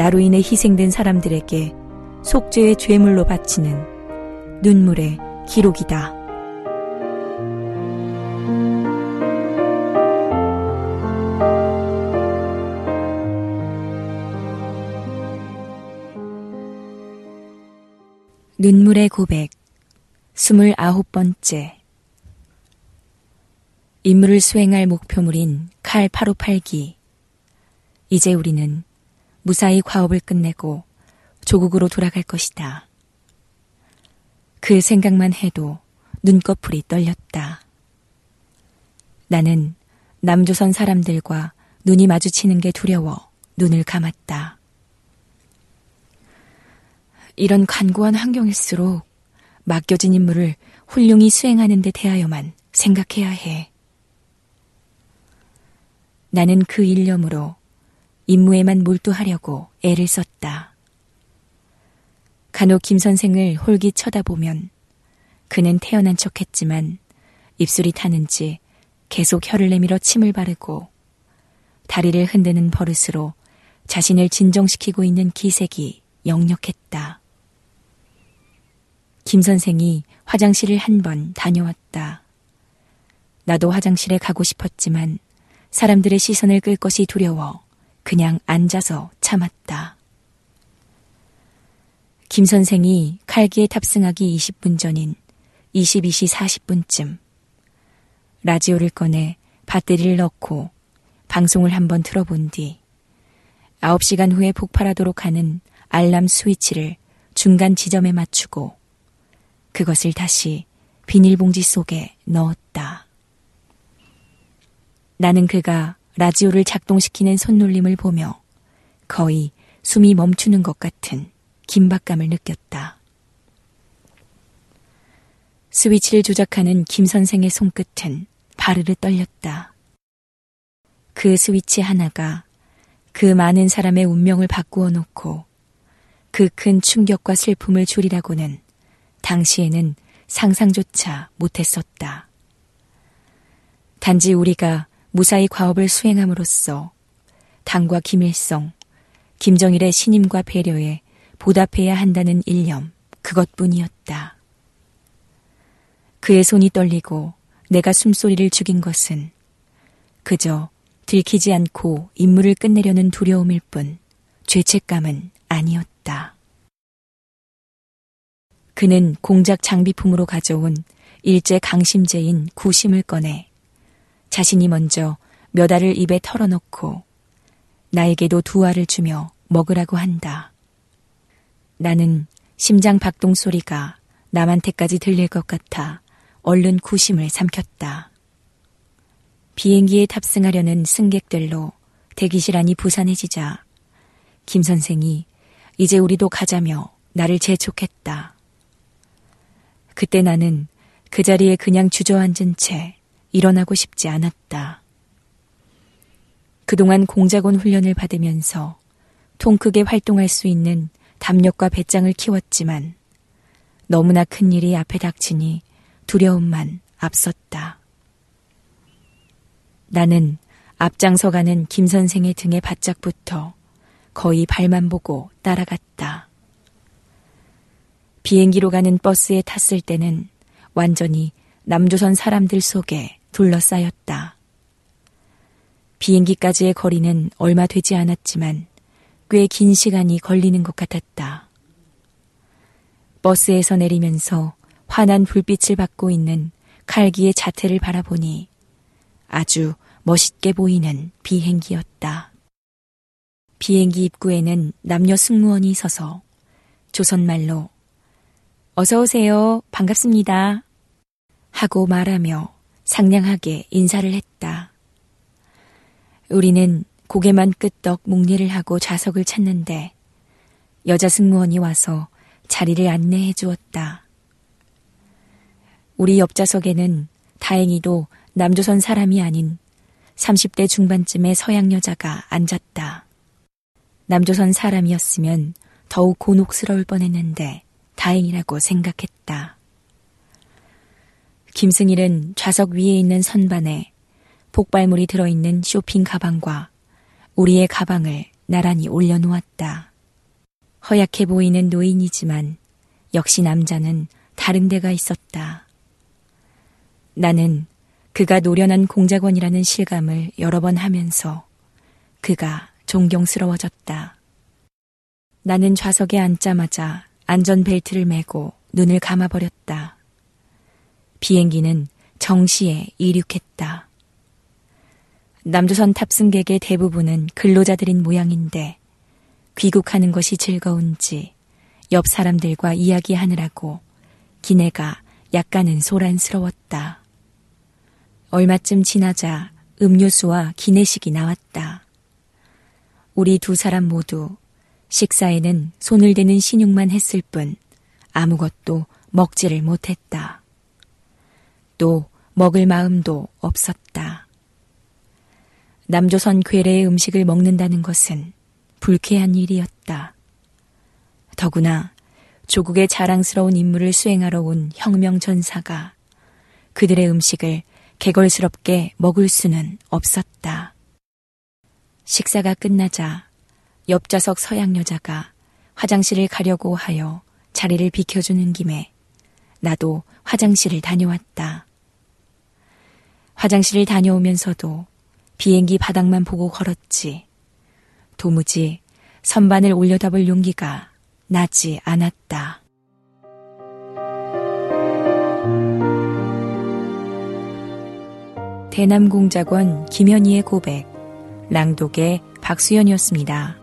나로 인해 희생된 사람들에게 속죄의 죄물로 바치는 눈물의 기록이다. 눈물의 고백 스물아홉 번째 임무를 수행할 목표물인 칼 858기 이제 우리는 무사히 과업을 끝내고 조국으로 돌아갈 것이다. 그 생각만 해도 눈꺼풀이 떨렸다. 나는 남조선 사람들과 눈이 마주치는 게 두려워 눈을 감았다. 이런 간고한 환경일수록 맡겨진 임무를 훌륭히 수행하는 데 대하여만 생각해야 해. 나는 그 일념으로 임무에만 몰두하려고 애를 썼다. 간혹 김 선생을 홀기 쳐다보면 그는 태어난 척 했지만 입술이 타는지 계속 혀를 내밀어 침을 바르고 다리를 흔드는 버릇으로 자신을 진정시키고 있는 기색이 역력했다. 김 선생이 화장실을 한 번 다녀왔다. 나도 화장실에 가고 싶었지만 사람들의 시선을 끌 것이 두려워 그냥 앉아서 참았다. 김 선생이 칼기에 탑승하기 20분 전인 22시 40분쯤 라디오를 꺼내 배터리를 넣고 방송을 한번 틀어본 뒤 9시간 후에 폭발하도록 하는 알람 스위치를 중간 지점에 맞추고 그것을 다시 비닐봉지 속에 넣었다. 나는 그가 라디오를 작동시키는 손놀림을 보며 거의 숨이 멈추는 것 같은 긴박감을 느꼈다. 스위치를 조작하는 김 선생의 손끝은 바르르 떨렸다. 그 스위치 하나가 그 많은 사람의 운명을 바꾸어 놓고 그 큰 충격과 슬픔을 줄이라고는 당시에는 상상조차 못했었다. 단지 우리가 무사히 과업을 수행함으로써 당과 김일성, 김정일의 신임과 배려에 보답해야 한다는 일념, 그것뿐이었다. 그의 손이 떨리고 내가 숨소리를 죽인 것은 그저 들키지 않고 임무를 끝내려는 두려움일 뿐 죄책감은 아니었다. 그는 공작 장비품으로 가져온 일제 강심제인 구심을 꺼내 자신이 먼저 몇 알을 입에 털어넣고 나에게도 두 알을 주며 먹으라고 한다. 나는 심장 박동 소리가 남한테까지 들릴 것 같아 얼른 구심을 삼켰다. 비행기에 탑승하려는 승객들로 대기실 안이 부산해지자 김 선생이 이제 우리도 가자며 나를 재촉했다. 그때 나는 그 자리에 그냥 주저앉은 채 일어나고 싶지 않았다. 그동안 공작원 훈련을 받으면서 통 크게 활동할 수 있는 담력과 배짱을 키웠지만 너무나 큰 일이 앞에 닥치니 두려움만 앞섰다. 나는 앞장서가는 김 선생의 등에 바짝 붙어 거의 발만 보고 따라갔다. 비행기로 가는 버스에 탔을 때는 완전히 남조선 사람들 속에 둘러싸였다. 비행기까지의 거리는 얼마 되지 않았지만 꽤 긴 시간이 걸리는 것 같았다. 버스에서 내리면서 환한 불빛을 받고 있는 칼기의 자태를 바라보니 아주 멋있게 보이는 비행기였다. 비행기 입구에는 남녀 승무원이 서서 조선말로 어서 오세요. 반갑습니다. 하고 말하며 상냥하게 인사를 했다. 우리는 고개만 끄떡 묵리를 하고 좌석을 찾는데 여자 승무원이 와서 자리를 안내해 주었다. 우리 옆좌석에는 다행히도 남조선 사람이 아닌 30대 중반쯤의 서양 여자가 앉았다. 남조선 사람이었으면 더욱 곤혹스러울 뻔했는데 다행이라고 생각했다. 김승일은 좌석 위에 있는 선반에 폭발물이 들어있는 쇼핑 가방과 우리의 가방을 나란히 올려놓았다. 허약해 보이는 노인이지만 역시 남자는 다른 데가 있었다. 나는 그가 노련한 공작원이라는 실감을 여러 번 하면서 그가 존경스러워졌다. 나는 좌석에 앉자마자 안전벨트를 매고 눈을 감아버렸다. 비행기는 정시에 이륙했다. 남조선 탑승객의 대부분은 근로자들인 모양인데 귀국하는 것이 즐거운지 옆 사람들과 이야기하느라고 기내가 약간은 소란스러웠다. 얼마쯤 지나자 음료수와 기내식이 나왔다. 우리 두 사람 모두 식사에는 손을 대는 신용만 했을 뿐 아무것도 먹지를 못했다. 또 먹을 마음도 없었다. 남조선 괴뢰의 음식을 먹는다는 것은 불쾌한 일이었다. 더구나 조국의 자랑스러운 임무를 수행하러 온 혁명 전사가 그들의 음식을 개걸스럽게 먹을 수는 없었다. 식사가 끝나자 옆좌석 서양 여자가 화장실을 가려고 하여 자리를 비켜주는 김에 나도 화장실을 다녀왔다. 화장실을 다녀오면서도 비행기 바닥만 보고 걸었지. 도무지 선반을 올려다볼 용기가 나지 않았다. 대남공작원 김현희의 고백, 랑독의 박수연이었습니다.